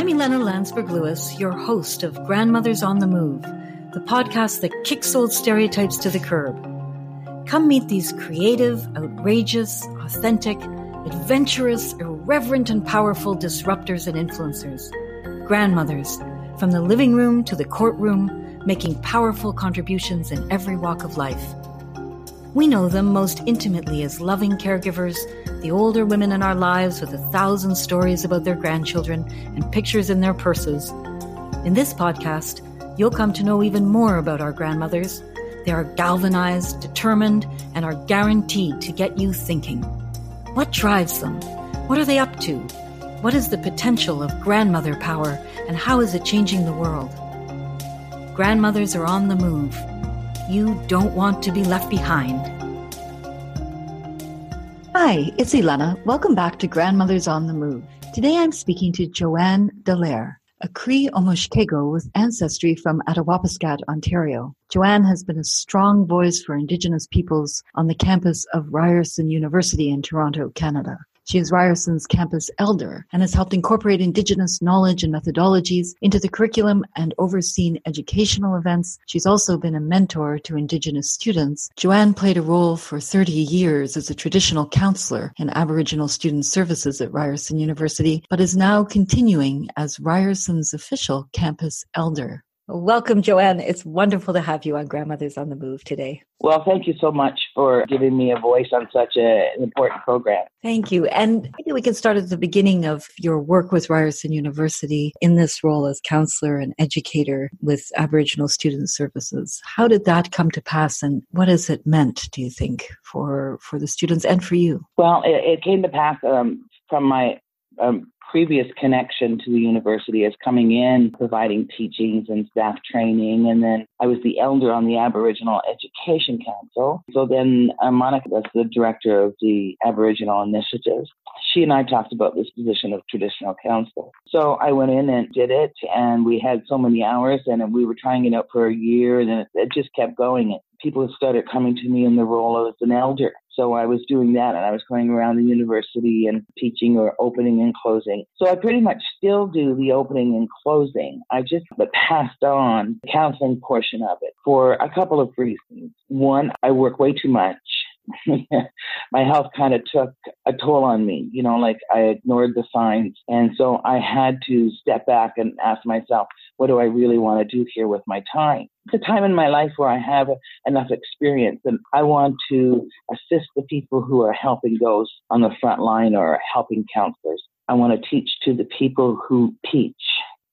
I'm Elena Landsberg Lewis, your host of Grandmothers on the Move, the podcast that kicks old stereotypes to the curb. Come meet these creative, outrageous, authentic, adventurous, irreverent, and powerful disruptors and influencers. Grandmothers, from the living room to the courtroom, making powerful contributions in every walk of life. We know them most intimately as loving caregivers, the older women in our lives with a thousand stories about their grandchildren and pictures in their purses. In this podcast, you'll come to know even more about our grandmothers. They are galvanized, determined, and are guaranteed to get you thinking. What drives them? What are they up to? What is the potential of grandmother power, and how is it changing the world? Grandmothers are on the move you don't want to be left behind. Hi, it's Elena. Welcome back to Grandmothers on the Move. Today I'm speaking to Joanne Dallaire, a Cree Omushkego with ancestry from Attawapiskat, Ontario. Joanne has been a strong voice for Indigenous peoples on the campus of Ryerson University in Toronto, Canada. She is Ryerson's campus elder and has helped incorporate Indigenous knowledge and methodologies into the curriculum and overseen educational events. She's also been a mentor to Indigenous students. Joanne played a role for 30 years as a traditional counselor in Aboriginal student services at Ryerson University, but is now continuing as Ryerson's official campus elder. Welcome, Joanne. It's wonderful to have you on Grandmothers on the Move today. Well, thank you so much for giving me a voice on such a, an important program. Thank you. And maybe we can start at the beginning of your work with Ryerson University in this role as counselor and educator with Aboriginal Student Services. How did that come to pass and what has it meant, do you think, for, for the students and for you? Well, it, it came to pass um, from my um, previous connection to the university as coming in, providing teachings and staff training. And then I was the elder on the Aboriginal Education Council. So then uh, Monica was the director of the Aboriginal Initiatives. She and I talked about this position of traditional council. So I went in and did it, and we had so many hours, and we were trying it out for a year, and it, it just kept going. People started coming to me in the role as an elder. So I was doing that and I was going around the university and teaching or opening and closing. So I pretty much still do the opening and closing. I just passed on the counseling portion of it for a couple of reasons. One, I work way too much. my health kind of took a toll on me. You know, like I ignored the signs. And so I had to step back and ask myself, what do I really want to do here with my time? It's a time in my life where I have enough experience and I want to assist the people who are helping those on the front line or helping counselors. I want to teach to the people who teach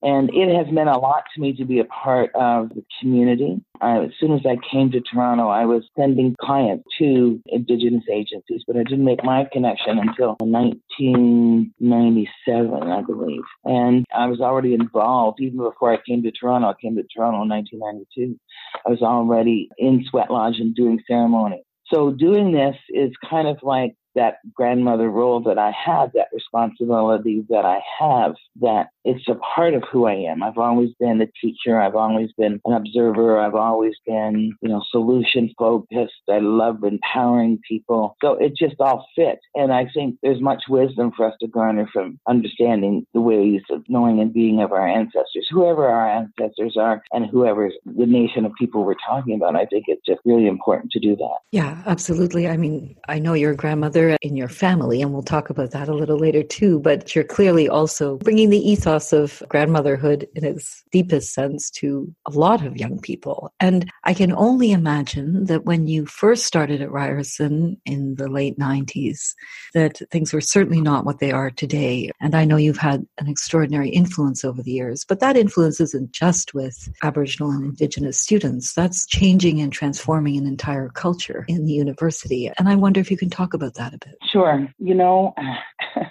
and it has meant a lot to me to be a part of the community. Uh, as soon as I came to Toronto, I was sending clients to Indigenous agencies, but I didn't make my connection until 1997, I believe. And I was already involved even before I came to Toronto. I came to Toronto in 1992. I was already in Sweat Lodge and doing ceremony. So doing this is kind of like that grandmother role that I have, that responsibility that I have, that it's a part of who I am. I've always been a teacher. I've always been an observer. I've always been, you know, solution focused. I love empowering people. So it just all fits. And I think there's much wisdom for us to garner from understanding the ways of knowing and being of our ancestors, whoever our ancestors are and whoever the nation of people we're talking about. I think it's just really important to do that. Yeah, absolutely. I mean, I know your grandmother in your family, and we'll talk about that a little later too. But you're clearly also bringing the ethos of grandmotherhood in its deepest sense to a lot of young people. And I can only imagine that when you first started at Ryerson in the late 90s, that things were certainly not what they are today. And I know you've had an extraordinary influence over the years, but that influence isn't just with Aboriginal and Indigenous students. That's changing and transforming an entire culture in the university. And I wonder if you can talk about that a bit? Sure. You know,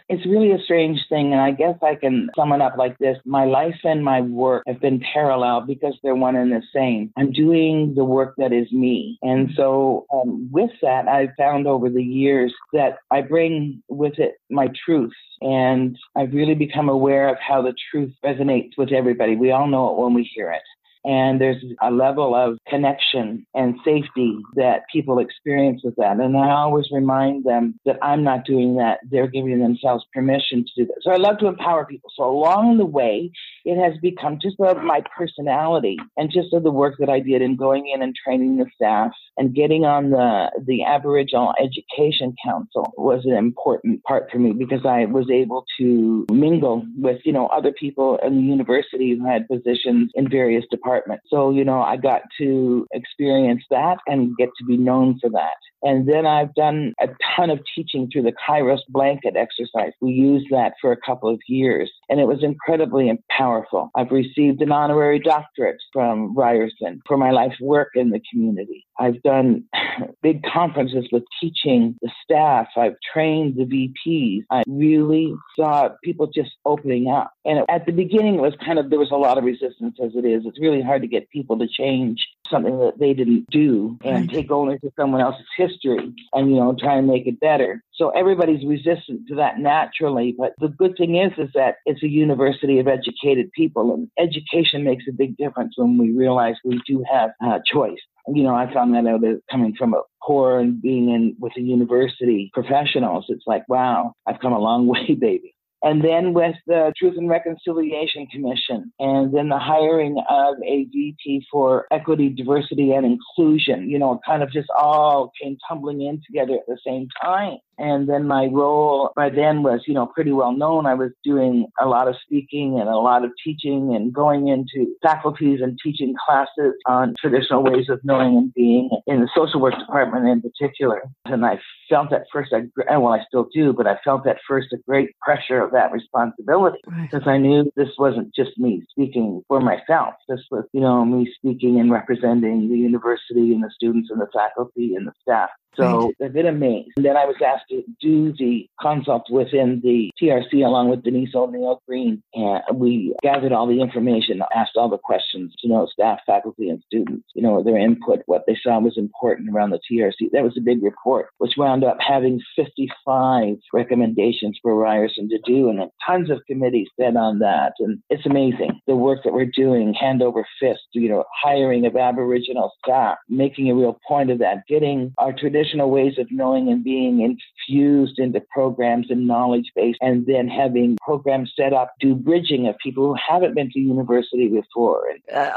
it's really a strange thing. And I guess I can sum it up like this My life and my work have been parallel because they're one and the same. I'm doing the work that is me. And so, um, with that, I've found over the years that I bring with it my truth. And I've really become aware of how the truth resonates with everybody. We all know it when we hear it. And there's a level of connection and safety that people experience with that. And I always remind them that I'm not doing that. They're giving themselves permission to do that. So I love to empower people. So along the way, it has become just of my personality and just of the work that I did in going in and training the staff and getting on the, the Aboriginal Education Council was an important part for me because I was able to mingle with, you know, other people in the university who had positions in various departments. So, you know, I got to experience that and get to be known for that. And then I've done a ton of teaching through the Kairos blanket exercise. We used that for a couple of years and it was incredibly powerful. I've received an honorary doctorate from Ryerson for my life's work in the community. I've done big conferences with teaching the staff. I've trained the VPs. I really saw people just opening up. And at the beginning, it was kind of, there was a lot of resistance as it is. It's really hard to get people to change something that they didn't do and right. take ownership of someone else's history and, you know, try and make it better. So everybody's resistant to that naturally. But the good thing is, is that it's a university of educated people and education makes a big difference when we realize we do have uh, choice you know, I found that out coming from a poor and being in with the university professionals. It's like, wow, I've come a long way, baby and then with the Truth and Reconciliation Commission, and then the hiring of a VP for Equity, Diversity, and Inclusion. You know, kind of just all came tumbling in together at the same time. And then my role by then was, you know, pretty well known. I was doing a lot of speaking and a lot of teaching and going into faculties and teaching classes on traditional ways of knowing and being in the social work department in particular. And I felt at first, I, well, I still do, but I felt at first a great pressure of that responsibility because right. I knew this wasn't just me speaking for myself. This was, you know, me speaking and representing the university and the students and the faculty and the staff. So right. a bit amazed. And then I was asked to do the consult within the TRC along with Denise O'Neil Green. And we gathered all the information, asked all the questions, you know, staff, faculty, and students, you know, their input, what they saw was important around the TRC. That was a big report, which wound up having 55 recommendations for Ryerson to do and tons of committees set on that. And it's amazing the work that we're doing hand over fist, you know, hiring of Aboriginal staff, making a real point of that, getting our tradition traditional ways of knowing and being infused into programs and knowledge base, and then having programs set up, do bridging of people who haven't been to university before.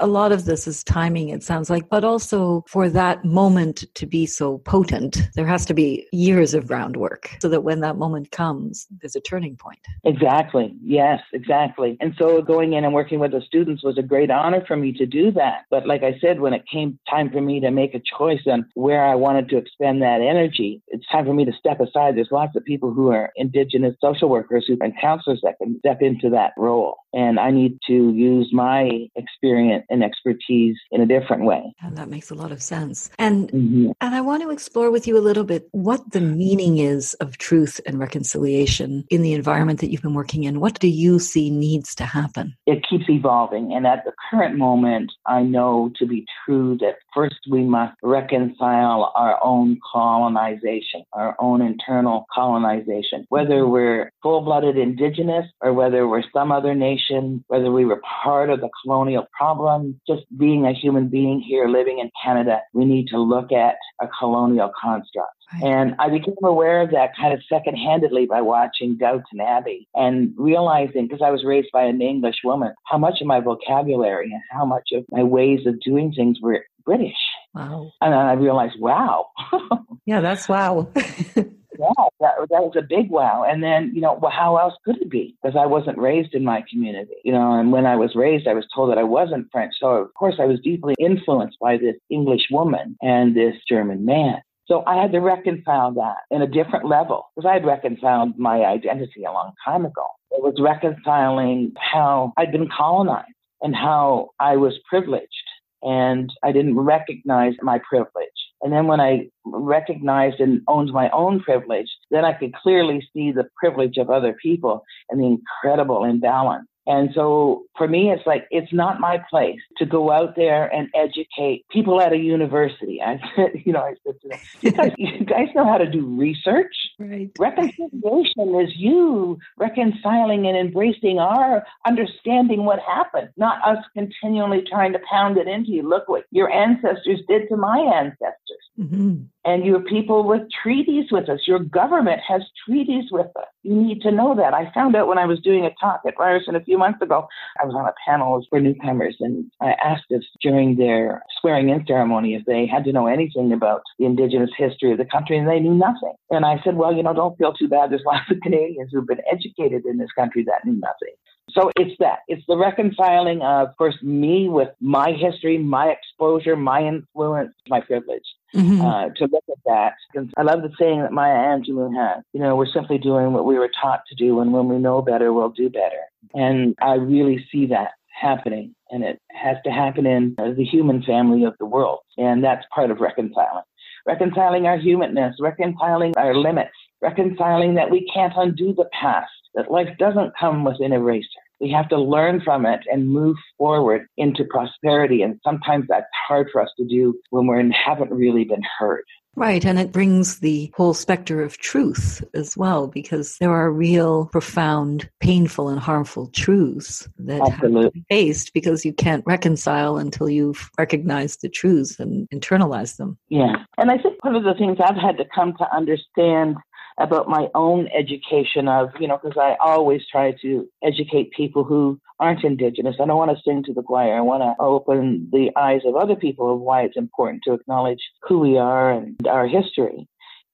A lot of this is timing, it sounds like, but also for that moment to be so potent, there has to be years of groundwork so that when that moment comes, there's a turning point. Exactly. Yes, exactly. And so going in and working with the students was a great honor for me to do that. But like I said, when it came time for me to make a choice on where I wanted to that energy, it's time for me to step aside. There's lots of people who are Indigenous social workers who and counselors that can step into that role. And I need to use my experience and expertise in a different way. And that makes a lot of sense. And mm-hmm. and I want to explore with you a little bit what the meaning is of truth and reconciliation in the environment that you've been working in. What do you see needs to happen? It keeps evolving. And at the current moment, I know to be true that first we must reconcile our own colonization, our own internal colonization, whether we're full blooded indigenous or whether we're some other nation, whether we were part of the colonial problem, just being a human being here living in Canada, we need to look at a colonial construct. Right. And I became aware of that kind of second handedly by watching Downton Abbey and realizing, because I was raised by an English woman, how much of my vocabulary and how much of my ways of doing things were British. Wow. And then I realized, wow. yeah, that's wow. yeah, that, that was a big wow. And then, you know, well, how else could it be? Because I wasn't raised in my community, you know, and when I was raised, I was told that I wasn't French. So, of course, I was deeply influenced by this English woman and this German man. So I had to reconcile that in a different level because I had reconciled my identity a long time ago. It was reconciling how I'd been colonized and how I was privileged and I didn't recognize my privilege. And then when I recognized and owned my own privilege, then I could clearly see the privilege of other people and the incredible imbalance And so for me, it's like, it's not my place to go out there and educate people at a university. I said, you know, I said to them, you guys, you guys know how to do research. Right. Reconciliation is you reconciling and embracing our understanding what happened, not us continually trying to pound it into you. Look what your ancestors did to my ancestors. Mm-hmm. And your people with treaties with us. Your government has treaties with us. You need to know that. I found out when I was doing a talk at Ryerson a few months ago. I was on a panel for newcomers, and I asked if during their swearing in ceremony if they had to know anything about the Indigenous history of the country, and they knew nothing. And I said, well, you know, don't feel too bad. There's lots of Canadians who've been educated in this country that knew nothing. So it's that. It's the reconciling of, of course, me with my history, my exposure, my influence, my privilege. Mm-hmm. Uh, to look at that. I love the saying that Maya Angelou has. You know, we're simply doing what we were taught to do, and when we know better, we'll do better. And I really see that happening, and it has to happen in the human family of the world, and that's part of reconciling. Reconciling our humanness, reconciling our limits, reconciling that we can't undo the past, that life doesn't come with an eraser. We have to learn from it and move forward into prosperity. And sometimes that's hard for us to do when we haven't really been heard. Right. And it brings the whole specter of truth as well, because there are real, profound, painful, and harmful truths that Absolutely. have to be faced because you can't reconcile until you've recognized the truths and internalized them. Yeah. And I think one of the things I've had to come to understand about my own education of, you know, because I always try to educate people who aren't Indigenous. I don't want to sing to the choir. I want to open the eyes of other people of why it's important to acknowledge who we are and our history.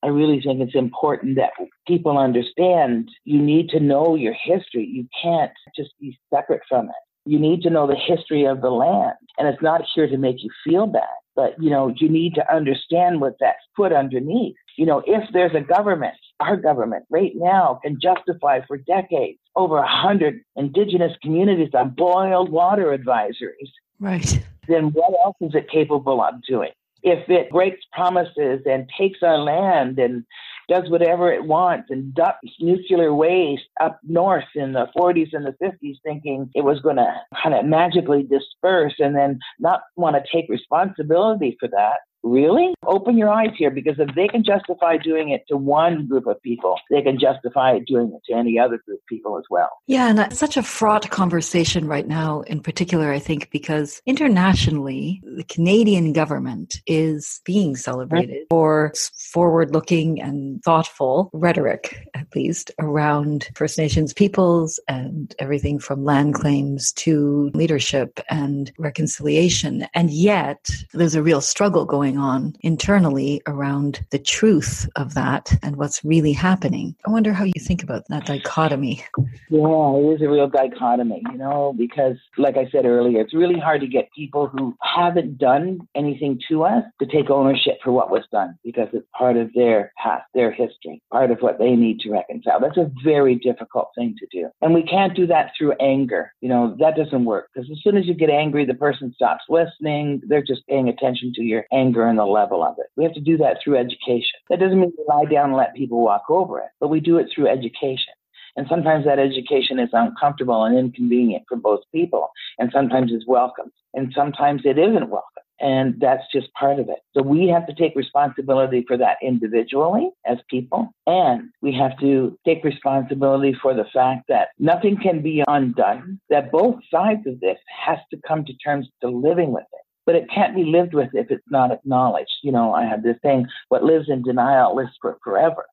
I really think it's important that people understand you need to know your history. You can't just be separate from it. You need to know the history of the land. And it's not here to make you feel bad, but you know, you need to understand what that's put underneath. You know, if there's a government our government right now can justify for decades over a hundred indigenous communities on boiled water advisories. Right. Then what else is it capable of doing? If it breaks promises and takes our land and does whatever it wants and dumps nuclear waste up north in the 40s and the 50s, thinking it was going to kind of magically disperse and then not want to take responsibility for that, really? Open your eyes here because if they can justify doing it to one group of people, they can justify doing it to any other group of people as well. Yeah, and it's such a fraught conversation right now, in particular, I think, because internationally, the Canadian government is being celebrated mm-hmm. for forward looking and thoughtful rhetoric, at least, around First Nations peoples and everything from land claims to leadership and reconciliation. And yet, there's a real struggle going going on internally around the truth of that and what's really happening. I wonder how you think about that dichotomy. Yeah, it is a real dichotomy, you know, because like I said earlier, it's really hard to get people who haven't done anything to us to take ownership for what was done because it's part of their past, their history, part of what they need to reconcile. That's a very difficult thing to do. And we can't do that through anger. You know, that doesn't work because as soon as you get angry, the person stops listening. They're just paying attention to your anger and the level of it. We have to do that through education. That doesn't mean we lie down and let people walk over it, but we do it through education. And sometimes that education is uncomfortable and inconvenient for both people, and sometimes it's welcome, and sometimes it isn't welcome. And that's just part of it. So we have to take responsibility for that individually as people. And we have to take responsibility for the fact that nothing can be undone, that both sides of this has to come to terms to living with it but it can't be lived with if it's not acknowledged. You know, I have this thing, what lives in denial lives for forever.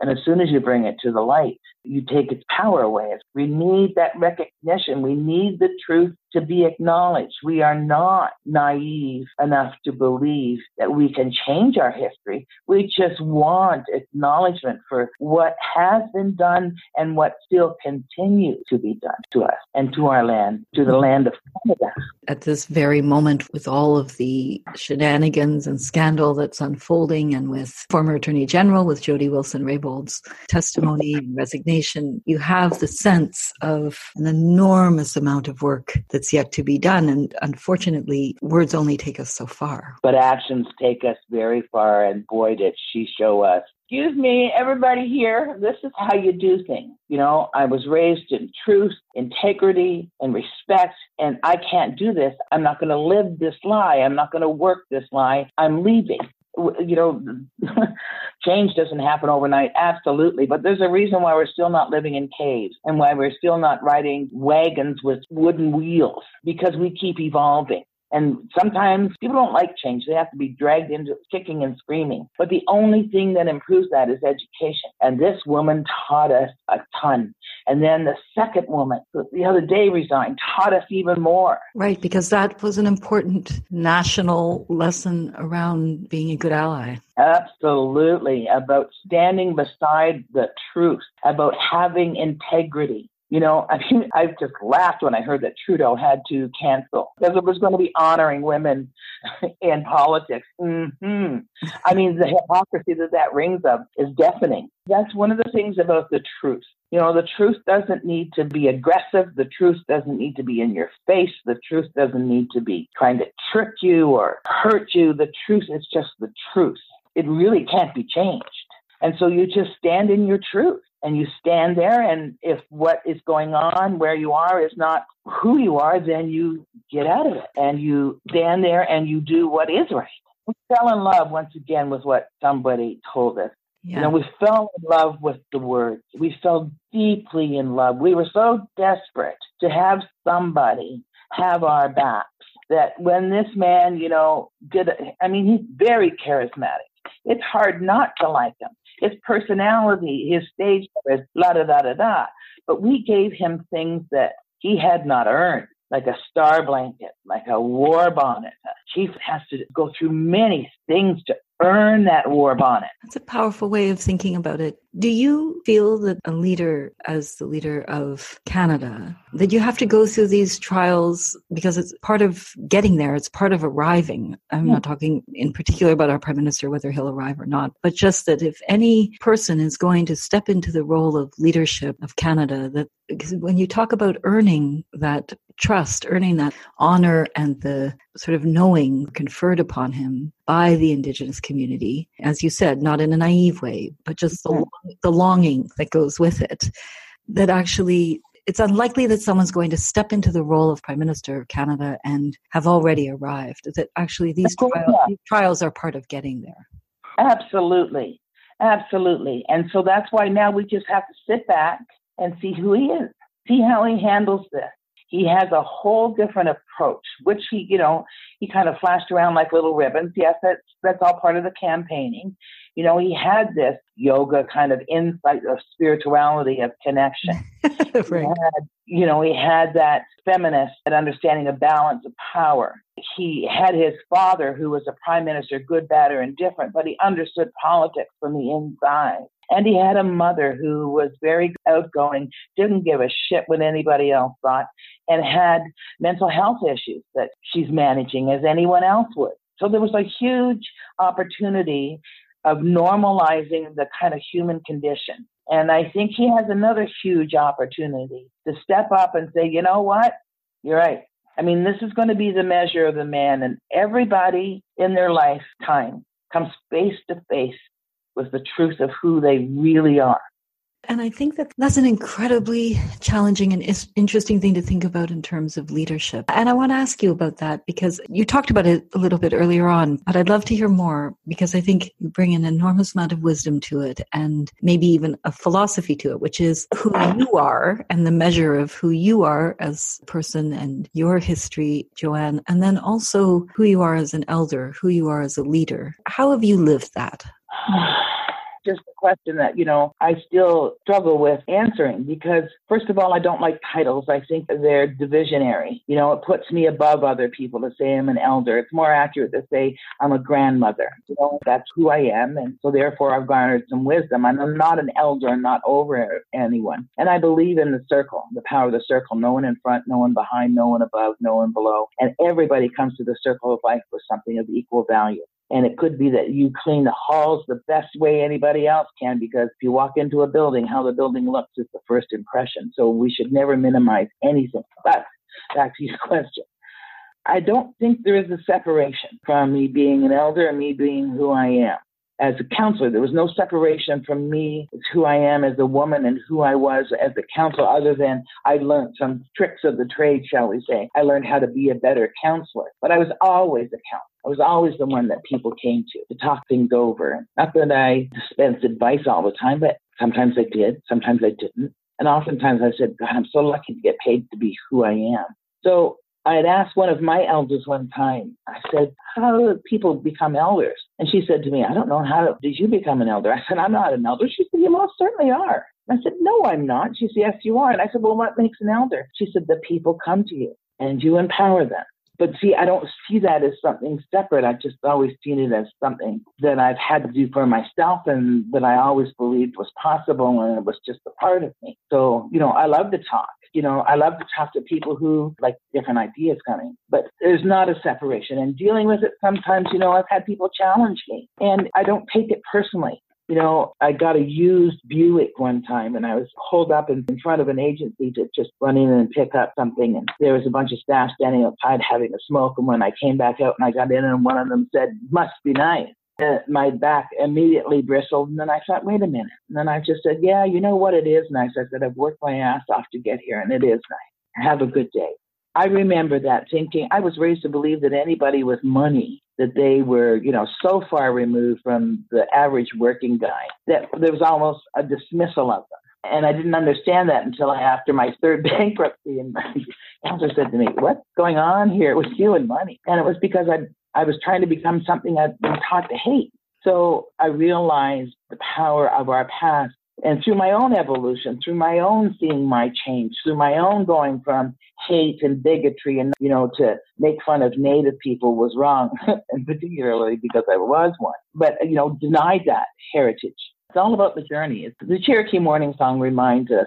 And as soon as you bring it to the light, you take its power away. We need that recognition. We need the truth to be acknowledged. We are not naive enough to believe that we can change our history. We just want acknowledgement for what has been done and what still continues to be done to us and to our land, to the land of Canada. At this very moment, with all of the shenanigans and scandal that's unfolding, and with former Attorney General, with Jody Wilson Raybould's testimony and resignation, you have the sense of an enormous amount of work that's yet to be done. And unfortunately, words only take us so far. But actions take us very far. And boy, did she show us excuse me, everybody here, this is how you do things. You know, I was raised in truth, integrity, and respect, and I can't do this. I'm not going to live this lie. I'm not going to work this lie. I'm leaving. You know, change doesn't happen overnight, absolutely. But there's a reason why we're still not living in caves and why we're still not riding wagons with wooden wheels because we keep evolving. And sometimes people don't like change. They have to be dragged into kicking and screaming. But the only thing that improves that is education. And this woman taught us a ton. And then the second woman, the other day resigned, taught us even more. Right, because that was an important national lesson around being a good ally. Absolutely. About standing beside the truth, about having integrity, you know, I mean, I just laughed when I heard that Trudeau had to cancel because it was going to be honoring women in politics. Mm-hmm. I mean, the hypocrisy that that rings of is deafening. That's one of the things about the truth. You know, the truth doesn't need to be aggressive. The truth doesn't need to be in your face. The truth doesn't need to be trying to trick you or hurt you. The truth is just the truth. It really can't be changed. And so you just stand in your truth and you stand there and if what is going on where you are is not who you are then you get out of it and you stand there and you do what is right. We fell in love once again with what somebody told us. Yeah. you know we fell in love with the words. We fell deeply in love. We were so desperate to have somebody have our backs that when this man you know did i mean he's very charismatic. It's hard not to like him his personality, his stage la da da da da. But we gave him things that he had not earned, like a star blanket, like a war bonnet. A chief has to go through many things to earn that war bonnet. That's a powerful way of thinking about it. Do you feel that a leader, as the leader of Canada, that you have to go through these trials because it's part of getting there, it's part of arriving? I'm yeah. not talking in particular about our Prime Minister, whether he'll arrive or not, but just that if any person is going to step into the role of leadership of Canada, that when you talk about earning that trust, earning that honor and the sort of knowing conferred upon him by the Indigenous community, as you said, not in a naive way, but just the, mm-hmm. the longing that goes with it, that actually it's unlikely that someone's going to step into the role of Prime Minister of Canada and have already arrived. That actually these, trials, these trials are part of getting there. Absolutely. Absolutely. And so that's why now we just have to sit back and see who he is, see how he handles this he has a whole different approach, which he, you know, he kind of flashed around like little ribbons. Yes, that's that's all part of the campaigning. You know, he had this yoga kind of insight of spirituality of connection. right. Had, you know, he had that feminist that understanding of balance of power. He had his father, who was a prime minister, good, bad, or indifferent, but he understood politics from the inside. And he had a mother who was very outgoing, didn't give a shit what anybody else thought, and had mental health issues that she's managing as anyone else would. So there was a huge opportunity of normalizing the kind of human condition. And I think he has another huge opportunity to step up and say, you know what? You're right. I mean, this is going to be the measure of the man, and everybody in their lifetime comes face to face the truth of who they really are. And I think that that's an incredibly challenging and interesting thing to think about in terms of leadership. And I want to ask you about that because you talked about it a little bit earlier on, but I'd love to hear more because I think you bring an enormous amount of wisdom to it and maybe even a philosophy to it, which is who you are and the measure of who you are as a person and your history, Joanne, and then also who you are as an elder, who you are as a leader. How have you lived that? just a question that, you know, I still struggle with answering because, first of all, I don't like titles. I think they're divisionary. You know, it puts me above other people to say I'm an elder. It's more accurate to say I'm a grandmother. You know, that's who I am. And so therefore I've garnered some wisdom. And I'm not an elder. I'm not over anyone. And I believe in the circle, the power of the circle. No one in front, no one behind, no one above, no one below. And everybody comes to the circle of life with something of equal value. And it could be that you clean the halls the best way anybody else can because if you walk into a building, how the building looks is the first impression. So we should never minimize anything. But back to your question. I don't think there is a separation from me being an elder and me being who I am as a counselor. There was no separation from me, it's who I am as a woman and who I was as a counselor, other than I learned some tricks of the trade, shall we say. I learned how to be a better counselor. But I was always a counselor. I was always the one that people came to to talk things over. Not that I dispensed advice all the time, but sometimes I did, sometimes I didn't. And oftentimes I said, God, I'm so lucky to get paid to be who I am. So I had asked one of my elders one time, I said, How do people become elders? And she said to me, I don't know how did you become an elder? I said, I'm not an elder. She said, You most certainly are. I said, No, I'm not. She said, Yes, you are. And I said, Well, what makes an elder? She said, The people come to you and you empower them. But see, I don't see that as something separate. I've just always seen it as something that I've had to do for myself and that I always believed was possible and it was just a part of me. So, you know, I love to talk you know, I love to talk to people who like different ideas coming, but there's not a separation. And dealing with it sometimes, you know, I've had people challenge me and I don't take it personally. You know, I got a used Buick one time and I was pulled up in, in front of an agency to just run in and pick up something. And there was a bunch of staff standing outside having a smoke. And when I came back out and I got in and one of them said, must be nice uh, my back immediately bristled. And then I thought, wait a minute. And then I just said, yeah, you know what? It is nice. I said, I've worked my ass off to get here, and it is nice. Have a good day. I remember that thinking, I was raised to believe that anybody with money, that they were, you know, so far removed from the average working guy that there was almost a dismissal of them. And I didn't understand that until after my third bankruptcy. And my counselor said to me, What's going on here with you and money? And it was because I I was trying to become something I'd been taught to hate. So I realized the power of our past. And through my own evolution, through my own seeing my change, through my own going from hate and bigotry and, you know, to make fun of Native people was wrong, and particularly because I was one, but, you know, denied that heritage. It's all about the journey. The Cherokee Morning Song reminds us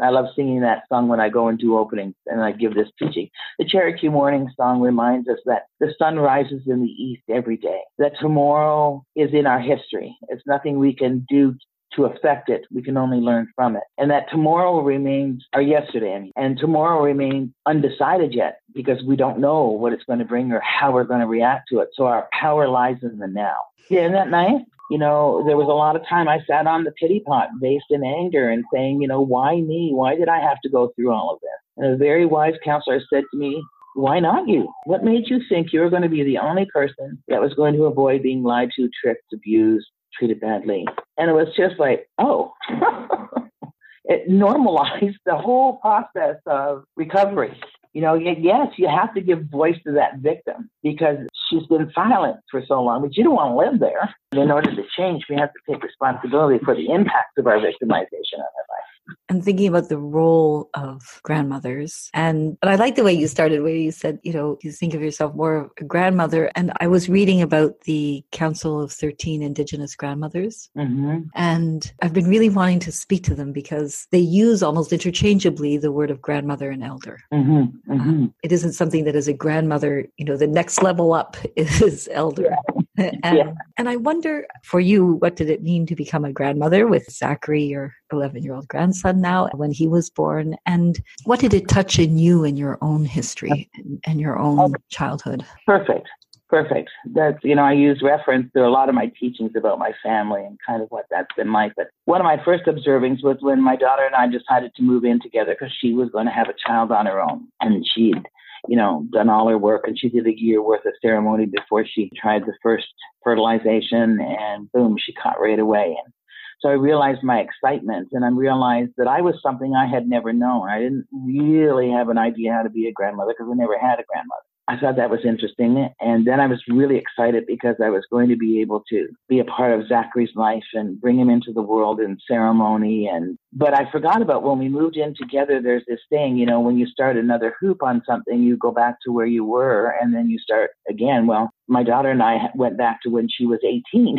I love singing that song when I go and do openings and I give this teaching. The Cherokee Morning Song reminds us that the sun rises in the east every day, that tomorrow is in our history. It's nothing we can do to affect it. We can only learn from it. And that tomorrow remains, our yesterday, and tomorrow remains undecided yet because we don't know what it's going to bring or how we're going to react to it. So our power lies in the now. Yeah, isn't that nice? you know, there was a lot of time I sat on the pity pot based in anger and saying, you know, why me? Why did I have to go through all of this? And a very wise counselor said to me, why not you? What made you think you were going to be the only person that was going to avoid being lied to, tricked, abused, treated badly? And it was just like, oh, it normalized the whole process of recovery. You know, yes, you have to give voice to that victim because she's been silent for so long, but you don't want to live there. In order to change, we have to take responsibility for the impacts of our victimization on our life and thinking about the role of grandmothers. And but I like the way you started, where you said, you know, you think of yourself more of a grandmother. And I was reading about the Council of 13 Indigenous Grandmothers. Mm-hmm. And I've been really wanting to speak to them because they use almost interchangeably the word of grandmother and elder. Mm-hmm. Mm-hmm. Uh, it isn't something that is a grandmother, you know, the next level up is elder. Yeah. and, yeah. and I wonder for you, what did it mean to become a grandmother with Zachary, your 11 year old grandson now, when he was born? And what did it touch in you in your own history and, and your own childhood? Perfect. Perfect. That's, you know, I use reference to a lot of my teachings about my family and kind of what that's been like. But one of my first observings was when my daughter and I decided to move in together because she was going to have a child on her own. And she'd you know, done all her work and she did a year worth of ceremony before she tried the first fertilization and boom, she caught right away. And so I realized my excitement and I realized that I was something I had never known. I didn't really have an idea how to be a grandmother because I never had a grandmother. I thought that was interesting. And then I was really excited because I was going to be able to be a part of Zachary's life and bring him into the world in ceremony. And, but I forgot about when we moved in together, there's this thing, you know, when you start another hoop on something, you go back to where you were and then you start again. Well, my daughter and I went back to when she was 18.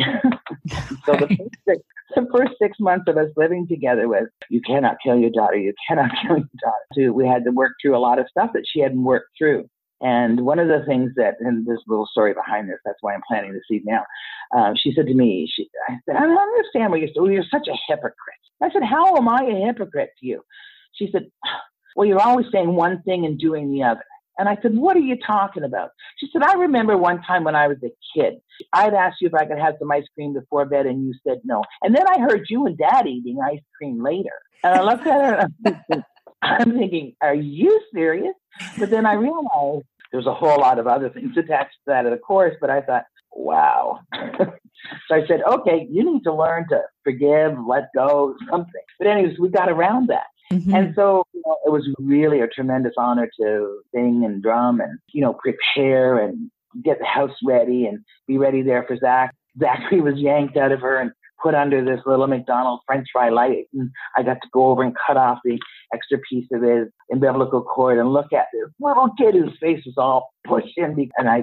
so the first, six, the first six months of us living together was, you cannot kill your daughter. You cannot kill your daughter. So we had to work through a lot of stuff that she hadn't worked through. And one of the things that, and there's a little story behind this, that's why I'm planting the seed now. Um, she said to me, she, I said, I don't understand what you're. You're such a hypocrite. I said, How am I a hypocrite to you? She said, Well, you're always saying one thing and doing the other. And I said, What are you talking about? She said, I remember one time when I was a kid, I'd asked you if I could have some ice cream before bed, and you said no. And then I heard you and dad eating ice cream later. And I looked at her and I'm thinking, Are you serious? But then I realized there's a whole lot of other things attached to that, of course, but I thought, Wow. so I said, Okay, you need to learn to forgive, let go, something. But, anyways, we got around that. Mm-hmm. And so you know, it was really a tremendous honor to sing and drum and, you know, prepare and get the house ready and be ready there for Zach. Zachary was yanked out of her and put under this little McDonald's French fry light. And I got to go over and cut off the extra piece of his umbilical cord and look at this little kid whose face was all pushed in. And I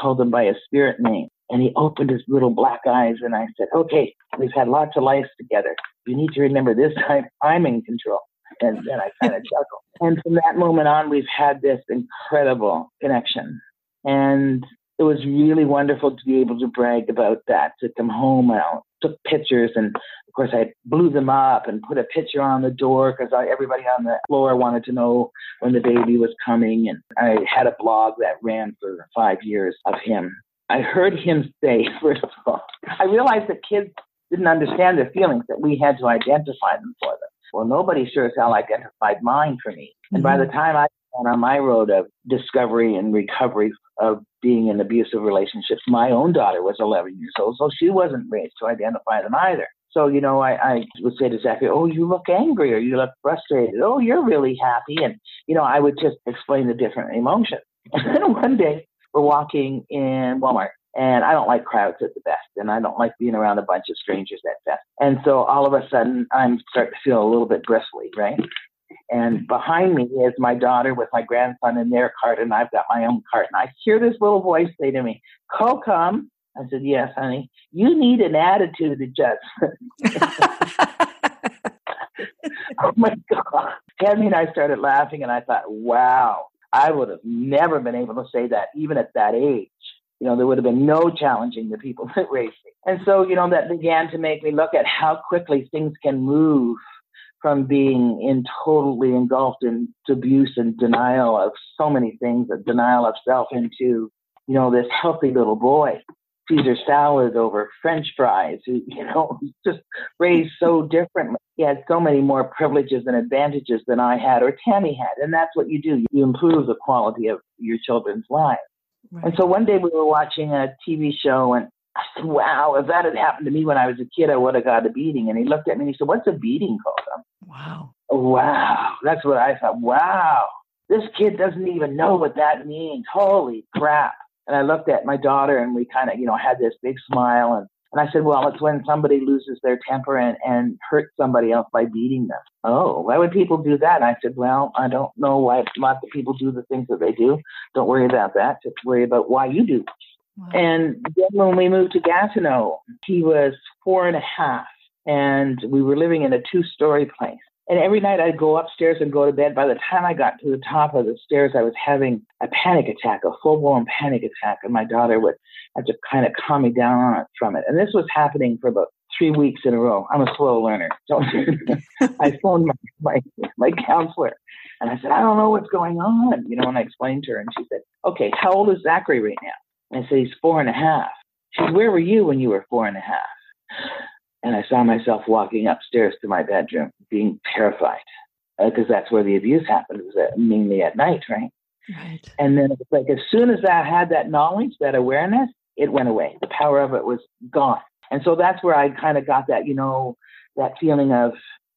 called him by his spirit name. And he opened his little black eyes and I said, okay, we've had lots of lives together. You need to remember this time I'm in control. And then I kind of chuckled. And from that moment on, we've had this incredible connection. And it was really wonderful to be able to brag about that, to come home and I took pictures. And of course, I blew them up and put a picture on the door because everybody on the floor wanted to know when the baby was coming. And I had a blog that ran for five years of him. I heard him say, first of all, I realized that kids didn't understand their feelings, that we had to identify them for them. Well, nobody sure as hell identified mine for me. And mm-hmm. by the time I went on my road of discovery and recovery of being in abusive relationships, my own daughter was 11 years old, so she wasn't raised to identify them either. So, you know, I, I would say to Zachary, oh, you look angry or you look frustrated. Oh, you're really happy. And, you know, I would just explain the different emotions. And then one day we're walking in Walmart and I don't like crowds at the best, and I don't like being around a bunch of strangers at best. And so all of a sudden, I'm starting to feel a little bit bristly, right? And behind me is my daughter with my grandson in their cart, and I've got my own cart. And I hear this little voice say to me, "Come." I said, "Yes, honey. You need an attitude adjustment." oh my God. Tammy and I started laughing, and I thought, wow, I would have never been able to say that even at that age you know, there would have been no challenging the people that raised me. And so, you know, that began to make me look at how quickly things can move from being in totally engulfed in abuse and denial of so many things, a denial of self into, you know, this healthy little boy. Caesar salad over French fries, who, you know, just raised so differently. He had so many more privileges and advantages than I had or Tammy had. And that's what you do. You improve the quality of your children's lives. Right. And so one day we were watching a TV show and I said, wow, if that had happened to me when I was a kid, I would have got a beating. And he looked at me and he said, what's a beating called? Wow. Wow. That's what I thought. Wow. This kid doesn't even know what that means. Holy crap. And I looked at my daughter and we kind of, you know, had this big smile. And and I said, well, it's when somebody loses their temper and, and hurts somebody else by beating them. Oh, why would people do that? And I said, well, I don't know why lots of people do the things that they do. Don't worry about that. Just worry about why you do. And then when we moved to Gatineau, he was four and a half and we were living in a two story place. And every night I'd go upstairs and go to bed. By the time I got to the top of the stairs, I was having a panic attack, a full blown panic attack. And my daughter would have to kind of calm me down on it from it. And this was happening for about three weeks in a row. I'm a slow learner. So I phoned my, my, my counselor and I said, I don't know what's going on. You know, and I explained to her and she said, okay, how old is Zachary right now? And I said, he's four and a half. She said, where were you when you were four and a half? And I saw myself walking upstairs to my bedroom, being terrified, because uh, that's where the abuse happened. It was at, mainly at night, right? Right. And then it was like as soon as I had that knowledge, that awareness, it went away. The power of it was gone. And so that's where I kind of got that, you know, that feeling of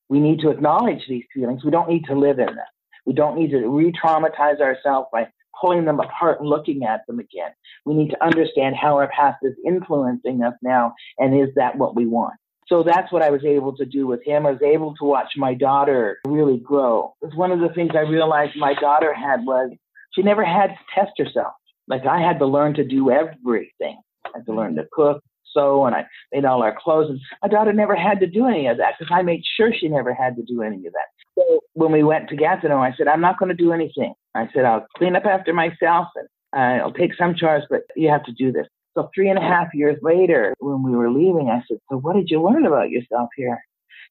we need to acknowledge these feelings. We don't need to live in them. We don't need to re-traumatize ourselves by pulling them apart and looking at them again. We need to understand how our past is influencing us now, and is that what we want? So that's what I was able to do with him. I was able to watch my daughter really grow. It's one of the things I realized my daughter had was she never had to test herself. Like I had to learn to do everything. I had to learn to cook, sew, and I made all our clothes. And my daughter never had to do any of that because I made sure she never had to do any of that. So when we went to Gatineau, I said, I'm not going to do anything. I said, I'll clean up after myself and I'll take some chores, but you have to do this. So three and a half years later, when we were leaving, I said, so what did you learn about yourself here?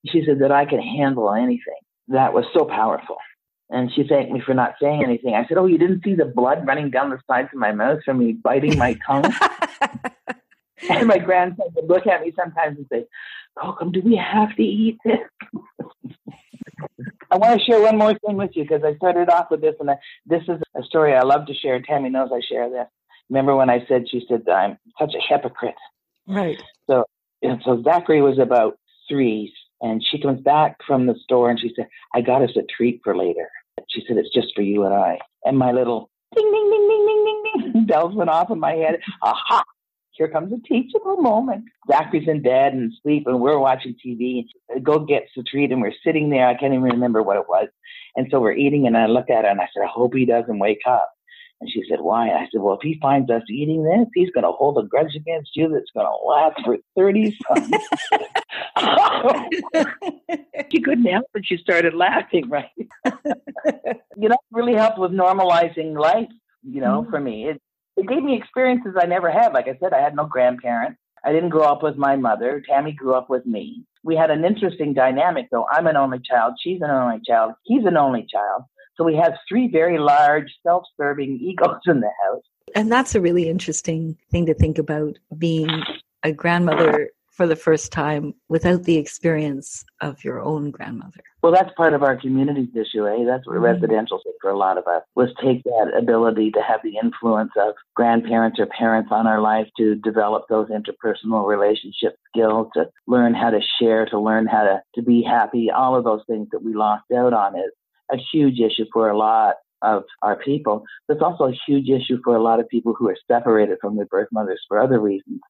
She said that I can handle anything. That was so powerful. And she thanked me for not saying anything. I said, Oh, you didn't see the blood running down the sides of my mouth from me biting my tongue? and my grandson would look at me sometimes and say, Kokum, do we have to eat this? I want to share one more thing with you because I started off with this, and I, this is a story I love to share. Tammy knows I share this. Remember when I said she said I'm such a hypocrite, right? So, and so Zachary was about three, and she comes back from the store and she said, "I got us a treat for later." She said, "It's just for you and I." And my little ding ding ding ding ding ding ding bells went off in my head. Aha! Here comes a teachable moment. Zachary's in bed and asleep, and we're watching TV. Go get the treat, and we're sitting there. I can't even remember what it was. And so we're eating, and I look at her and I said, I hope he doesn't wake up. And she said, Why? I said, Well, if he finds us eating this, he's going to hold a grudge against you that's going to last for 30 she couldn't help it. She started laughing, right? you know, it really helped with normalizing life, you know, mm-hmm. for me. It, it gave me experiences I never had. Like I said, I had no grandparents. I didn't grow up with my mother. Tammy grew up with me. We had an interesting dynamic, though. I'm an only child. She's an only child. He's an only child. So we have three very large, self serving egos in the house. And that's a really interesting thing to think about being a grandmother for the first time without the experience of your own grandmother. Well, that's part of our community's issue, eh? That's what mm-hmm. residential did for a lot of us, was take that ability to have the influence of grandparents or parents on our life to develop those interpersonal relationship skills, to learn how to share, to learn how to, to be happy, all of those things that we lost out on is a huge issue for a lot of our people. But it's also a huge issue for a lot of people who are separated from their birth mothers for other reasons,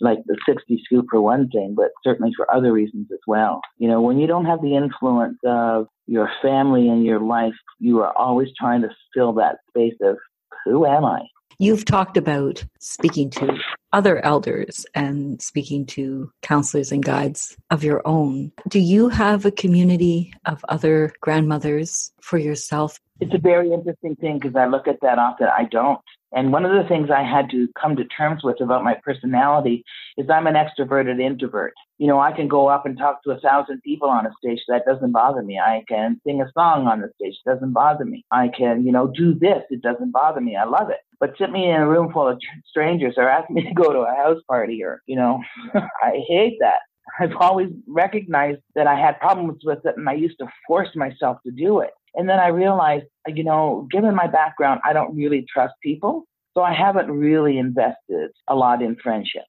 like the 60 scoop for one thing, but certainly for other reasons as well. You know, when you don't have the influence of your family in your life, you are always trying to fill that space of who am I? You've talked about speaking to other elders and speaking to counselors and guides of your own. Do you have a community of other grandmothers for yourself? It's a very interesting thing because I look at that often. I don't. And one of the things I had to come to terms with about my personality is I'm an extroverted introvert. You know, I can go up and talk to a thousand people on a stage. That doesn't bother me. I can sing a song on the stage. It doesn't bother me. I can, you know, do this. It doesn't bother me. I love it. But sit me in a room full of strangers or ask me to go to a house party or, you know, I hate that. I've always recognized that I had problems with it and I used to force myself to do it. And then I realized, uh, you know, given my background, I don't really trust people. So I haven't really invested a lot in friendship.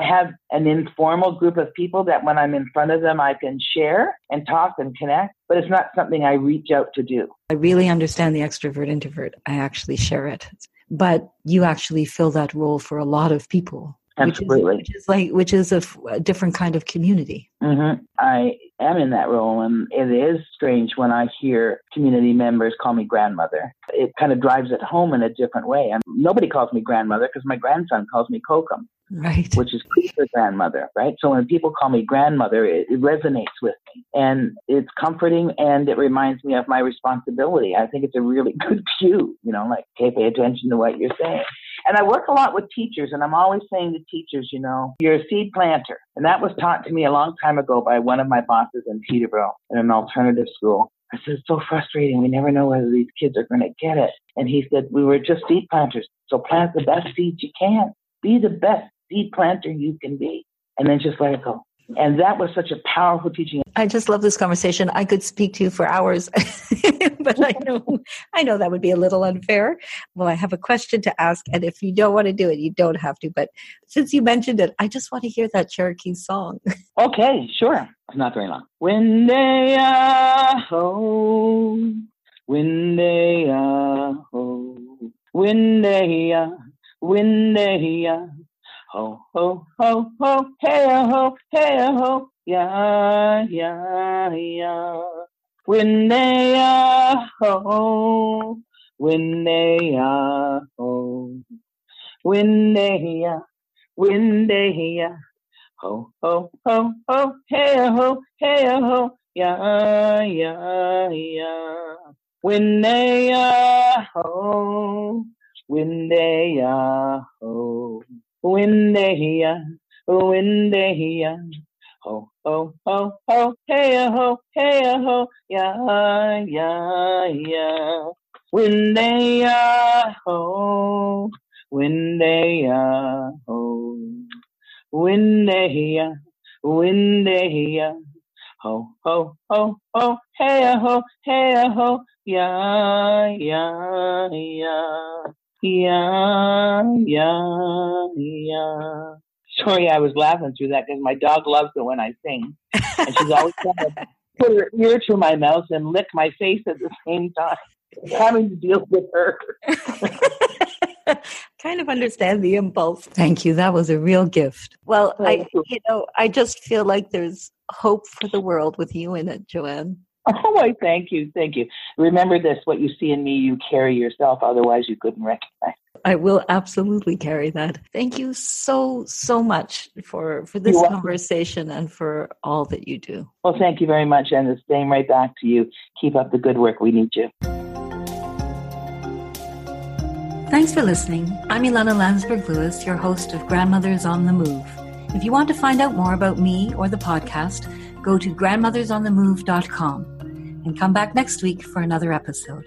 I have an informal group of people that when I'm in front of them, I can share and talk and connect, but it's not something I reach out to do. I really understand the extrovert introvert. I actually share it. But you actually fill that role for a lot of people. Absolutely. Which is, which is like, which is a, a different kind of community. Mm-hmm. I am in that role, and it is strange when I hear community members call me grandmother. It kind of drives it home in a different way. And nobody calls me grandmother because my grandson calls me Kokum right which is for grandmother right so when people call me grandmother it, it, resonates with me and it's comforting and it reminds me of my responsibility i think it's a really good cue you know like okay pay attention to what you're saying and i work a lot with teachers and i'm always saying to teachers you know you're a seed planter and that was taught to me a long time ago by one of my bosses in peterborough in an alternative school I said, it's so frustrating. We never know whether these kids are going to get it. And he said, we were just seed planters. So plant the best seeds you can. Be the best seed planter you can be, and then just let it go. And that was such a powerful teaching. I just love this conversation. I could speak to you for hours, but I know I know that would be a little unfair. Well, I have a question to ask, and if you don't want to do it, you don't have to. But since you mentioned it, I just want to hear that Cherokee song. okay, sure. It's not very long. When they are home, when they are home, when they are, when they are ho ho ho ho hey ho hey ho yeah yeah yeah when they are home when they are home when they are when they are. Ho ho ho ho hey ho hey ho yeah yeah yeah Windaya ho, Windaya ho, Windaya, Windaya, ho ho ho ho, hey ho, hey ho, ya ya ya. Windaya ho, Windaya ho, Windaya, Windaya ho ho ho ho hey ho hey ho yeah yeah yeah yeah yeah yeah sorry i was laughing through that because my dog loves it when i sing and she's always trying to put her ear to my mouth and lick my face at the same time having to deal with her kind of understand the impulse. Thank you. That was a real gift. Well, I you know, I just feel like there's hope for the world with you in it, Joanne. Oh, I thank you, thank you. Remember this: what you see in me, you carry yourself. Otherwise, you couldn't recognize. I will absolutely carry that. Thank you so so much for for this conversation and for all that you do. Well, thank you very much, and the same right back to you. Keep up the good work. We need you. Thanks for listening. I'm Ilana Landsberg Lewis, your host of Grandmothers on the Move. If you want to find out more about me or the podcast, go to grandmothersonthemove.com and come back next week for another episode.